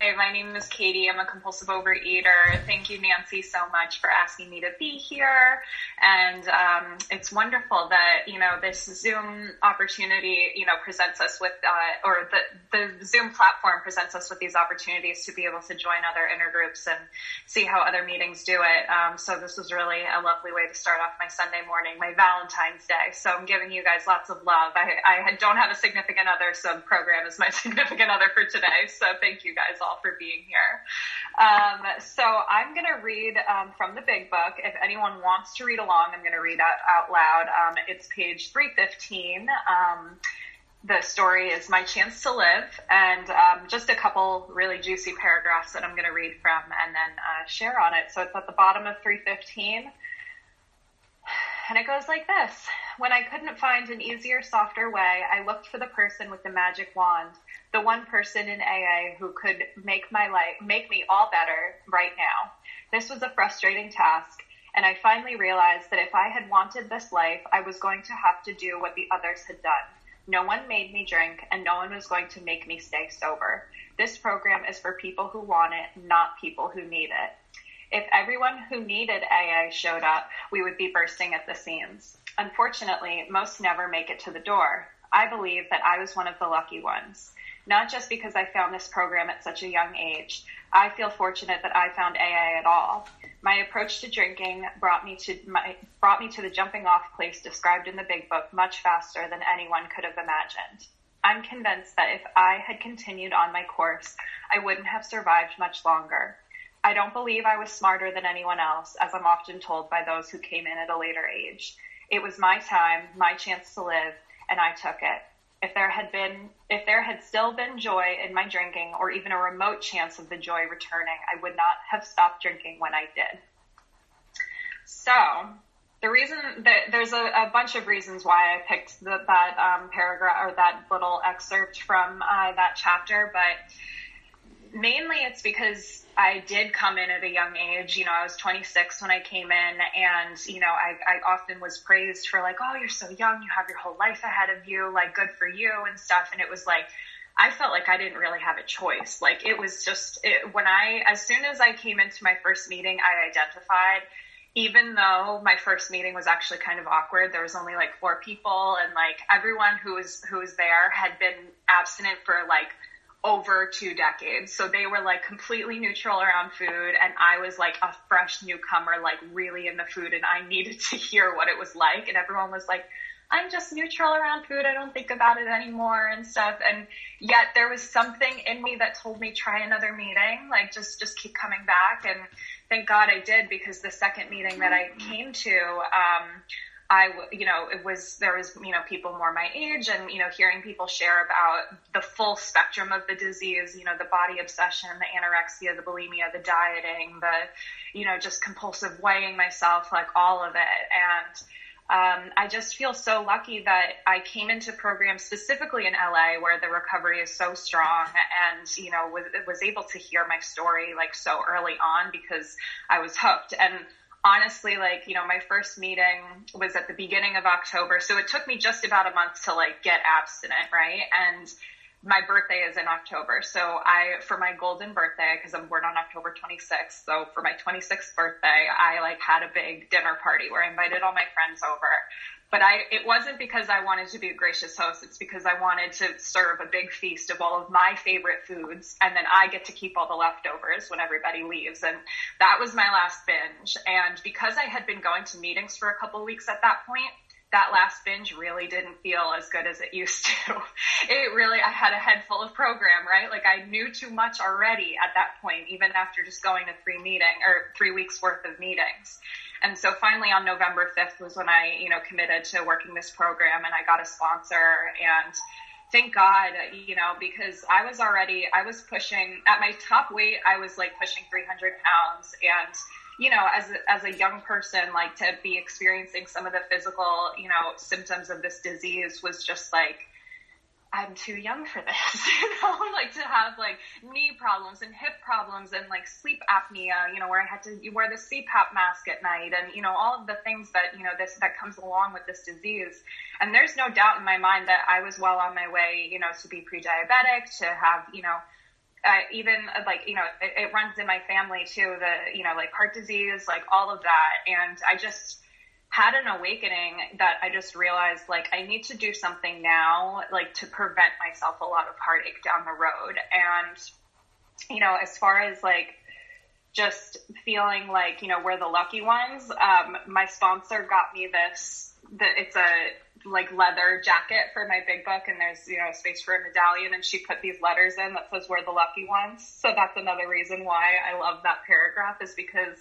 Hey, my name is Katie. I'm a compulsive overeater. Thank you, Nancy, so much for asking me to be here. And um, it's wonderful that you know this Zoom opportunity, you know, presents us with, uh, or the the Zoom platform presents us with these opportunities to be able to join other intergroups and see how other meetings do it. Um, so this was really a lovely way to start off my Sunday morning, my Valentine's Day. So I'm giving you guys lots of love. I, I don't have a significant other, so program is my significant other for today. So thank you guys all all for being here. Um, so I'm going to read um, from the big book. If anyone wants to read along, I'm going to read out, out loud. Um, it's page 315 um, the story is My Chance to Live, and um, just a couple really juicy paragraphs that I'm going to read from and then uh, share on it. So it's at the bottom of 315, and it goes like this When I couldn't find an easier, softer way, I looked for the person with the magic wand the one person in AA who could make my life, make me all better right now. This was a frustrating task, and I finally realized that if I had wanted this life, I was going to have to do what the others had done. No one made me drink, and no one was going to make me stay sober. This program is for people who want it, not people who need it. If everyone who needed AA showed up, we would be bursting at the seams. Unfortunately, most never make it to the door. I believe that I was one of the lucky ones not just because I found this program at such a young age. I feel fortunate that I found AA at all. My approach to drinking brought me to my, brought me to the jumping off place described in the big book much faster than anyone could have imagined. I'm convinced that if I had continued on my course, I wouldn't have survived much longer. I don't believe I was smarter than anyone else, as I'm often told by those who came in at a later age. It was my time, my chance to live, and I took it if there had been if there had still been joy in my drinking or even a remote chance of the joy returning, I would not have stopped drinking when I did. So the reason that there's a, a bunch of reasons why I picked the, that um, paragraph or that little excerpt from uh, that chapter, but mainly it's because I did come in at a young age. You know, I was 26 when I came in, and you know, I, I often was praised for like, oh, you're so young, you have your whole life ahead of you, like good for you and stuff. And it was like, I felt like I didn't really have a choice. Like it was just it, when I, as soon as I came into my first meeting, I identified. Even though my first meeting was actually kind of awkward, there was only like four people, and like everyone who was who was there had been abstinent for like over two decades. So they were like completely neutral around food and I was like a fresh newcomer, like really in the food and I needed to hear what it was like. And everyone was like, I'm just neutral around food. I don't think about it anymore and stuff. And yet there was something in me that told me try another meeting, like just, just keep coming back. And thank God I did because the second meeting that I came to, um, I, you know, it was, there was, you know, people more my age and, you know, hearing people share about the full spectrum of the disease, you know, the body obsession, the anorexia, the bulimia, the dieting, the, you know, just compulsive weighing myself, like all of it. And, um, I just feel so lucky that I came into programs specifically in LA where the recovery is so strong and, you know, was, was able to hear my story like so early on because I was hooked. And honestly, like, you know, my first meeting was at the beginning of October. So it took me just about a month to like get abstinent, right? And my birthday is in October. So I, for my golden birthday, cause I'm born on October 26th. So for my 26th birthday, I like had a big dinner party where I invited all my friends over but I, it wasn't because I wanted to be a gracious host. It's because I wanted to serve a big feast of all of my favorite foods. And then I get to keep all the leftovers when everybody leaves. And that was my last binge. And because I had been going to meetings for a couple weeks at that point, that last binge really didn't feel as good as it used to. It really, I had a head full of program, right? Like I knew too much already at that point, even after just going to three meeting or three weeks worth of meetings. And so finally on November 5th was when I, you know, committed to working this program and I got a sponsor and thank God, you know, because I was already, I was pushing at my top weight, I was like pushing 300 pounds and, you know, as a, as a young person, like to be experiencing some of the physical, you know, symptoms of this disease was just like, I'm too young for this, you know, like to have like knee problems and hip problems and like sleep apnea, you know, where I had to wear the CPAP mask at night and, you know, all of the things that, you know, this, that comes along with this disease. And there's no doubt in my mind that I was well on my way, you know, to be pre-diabetic, to have, you know, uh, even uh, like you know it, it runs in my family too the you know like heart disease like all of that. And i just had an awakening that i just realized like i need to do something now like to prevent myself a lot of heartache down the road. And you know as far as like just feeling like you know we're the lucky ones um, my sponsor got me this that it's a like leather jacket for my big book and there's you know space for a medallion and she put these letters in that says we're the lucky ones. So that's another reason why i love that paragraph is because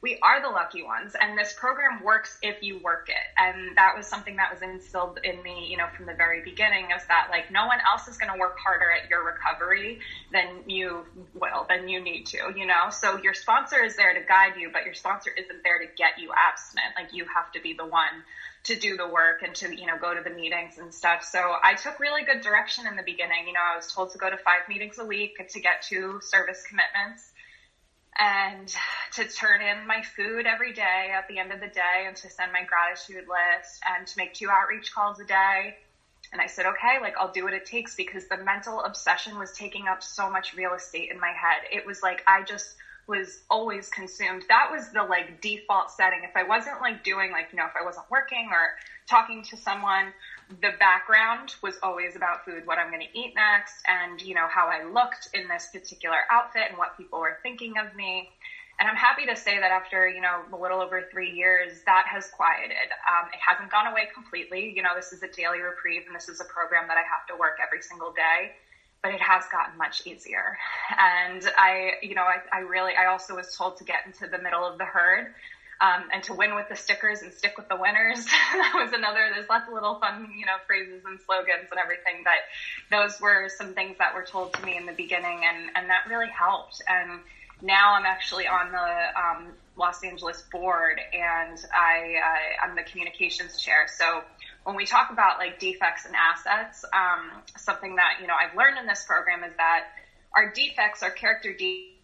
we are the lucky ones and this program works if you work it. And that was something that was instilled in me you know from the very beginning is that like no one else is going to work harder at your recovery than you will than you need to you know? So your sponsor is there to guide you but your sponsor isn't there to get you abstinent. Like you have to be the one to do the work and to you know go to the meetings and stuff. So i took really good direction in the beginning. You know i was told to go to five meetings a week to get two service commitments and to turn in my food every day at the end of the day and to send my gratitude list and to make two outreach calls a day and i said okay like i'll do what it takes because the mental obsession was taking up so much real estate in my head it was like i just was always consumed. That was the like default setting. If I wasn't like doing like, you know, if I wasn't working or talking to someone, the background was always about food, what I'm going to eat next and, you know, how I looked in this particular outfit and what people were thinking of me. And I'm happy to say that after, you know, a little over three years, that has quieted. Um, it hasn't gone away completely. You know, this is a daily reprieve and this is a program that I have to work every single day but it has gotten much easier. And I, you know, I, I really, I also was told to get into the middle of the herd. Um, and to win with the stickers and stick with the winners. that was another, there's lots of little fun, you know, phrases and slogans and everything, but those were some things that were told to me in the beginning and, and that really helped. And now I'm actually on the, um, Los Angeles board and I, uh, I'm the communications chair. So when we talk about like defects and assets, um, something that, you know, I've learned in this program is that our defects, our character defects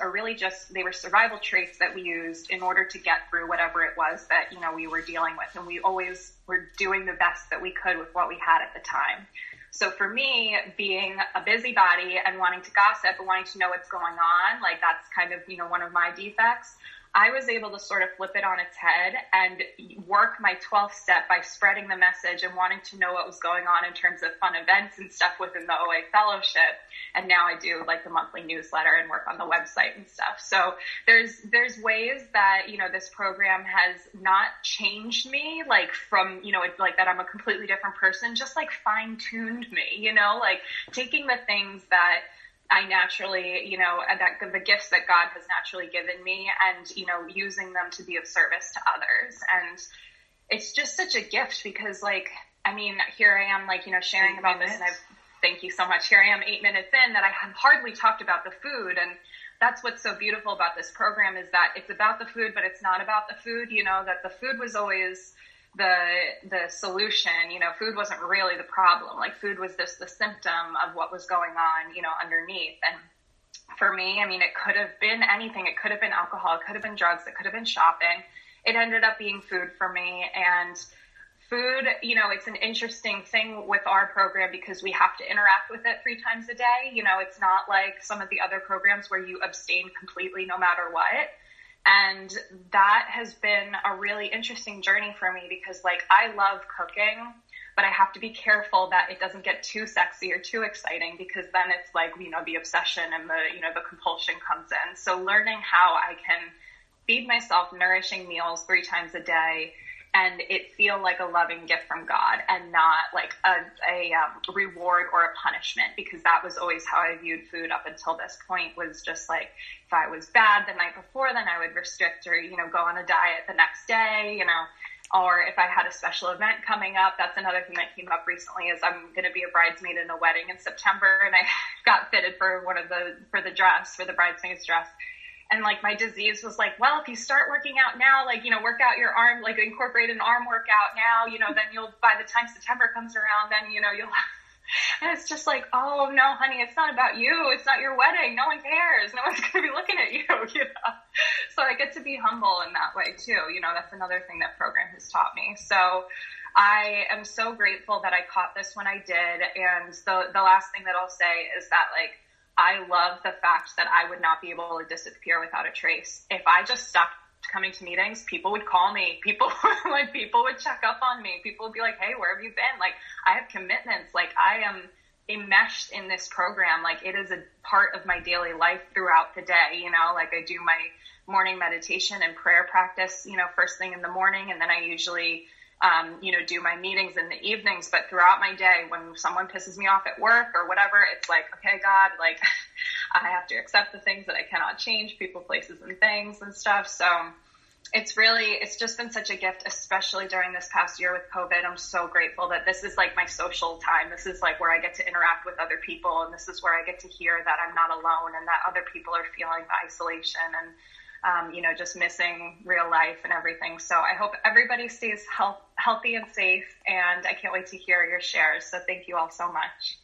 are really just, they were survival traits that we used in order to get through whatever it was that, you know, we were dealing with. And we always were doing the best that we could with what we had at the time. So for me, being a busybody and wanting to gossip and wanting to know what's going on, like that's kind of, you know, one of my defects. I was able to sort of flip it on its head and work my 12th step by spreading the message and wanting to know what was going on in terms of fun events and stuff within the OA fellowship. And now I do like the monthly newsletter and work on the website and stuff. So there's, there's ways that, you know, this program has not changed me, like from, you know, it's like that I'm a completely different person, just like fine tuned me, you know, like taking the things that, I naturally, you know, that the gifts that God has naturally given me and, you know, using them to be of service to others. And it's just such a gift because like, I mean, here I am like, you know, sharing eight about minutes. this and I've, thank you so much. Here I am eight minutes in that I have hardly talked about the food and that's what's so beautiful about this program is that it's about the food, but it's not about the food, you know, that the food was always, the the solution you know food wasn't really the problem. Like food was just the symptom of what was going on you know underneath. And for me i mean it could have been anything. It could have been alcohol. It could have been drugs. It could have been shopping. It ended up being food for me. And food you know it's an interesting thing with our program because we have to interact with it three times a day. You know it's not like some of the other programs where you abstain completely no matter what and that has been a really interesting journey for me because like I love cooking, but I have to be careful that it doesn't get too sexy or too exciting because then it's like, you know, the obsession and the, you know, the compulsion comes in. So learning how I can feed myself nourishing meals three times a day and it feel like a loving gift from God and not like a, a um, reward or a punishment because that was always how I viewed food up until this point was just like if I was bad the night before then I would restrict or you know go on a diet the next day you know. Or if I had a special event coming up that's another thing that came up recently is I'm going to be a bridesmaid in a wedding in September and I got fitted for one of the for the dress for the bridesmaid's dress and like my disease was like, well, if you start working out now, like, you know, work out your arm, like incorporate an arm workout now, you know, then you'll, by the time September comes around, then, you know, you'll, and it's just like, oh no, honey, it's not about you. It's not your wedding. No one cares. No one's going to be looking at you, you know? So I get to be humble in that way too. You know, that's another thing that program has taught me. So, I am so grateful that I caught this when I did. And the, the last thing that I'll say is that like, I love the fact that I would not be able to disappear without a trace. If I just stopped coming to meetings, people would call me. People like people would check up on me. People would be like, "Hey, where have you been?" Like I have commitments. Like I am enmeshed in this program. Like it is a part of my daily life throughout the day. You know, like I do my morning meditation and prayer practice. You know, first thing in the morning, and then I usually um, you know, do my meetings in the evenings, but throughout my day, when someone pisses me off at work or whatever, it's like, okay, God, like I have to accept the things that I cannot change, people, places, and things and stuff. So it's really, it's just been such a gift, especially during this past year with COVID. I'm so grateful that this is like my social time. This is like where I get to interact with other people, and this is where I get to hear that I'm not alone and that other people are feeling the isolation and um, you know, just missing real life and everything. So I hope everybody stays health, healthy and safe. And I can't wait to hear your shares. So thank you all so much.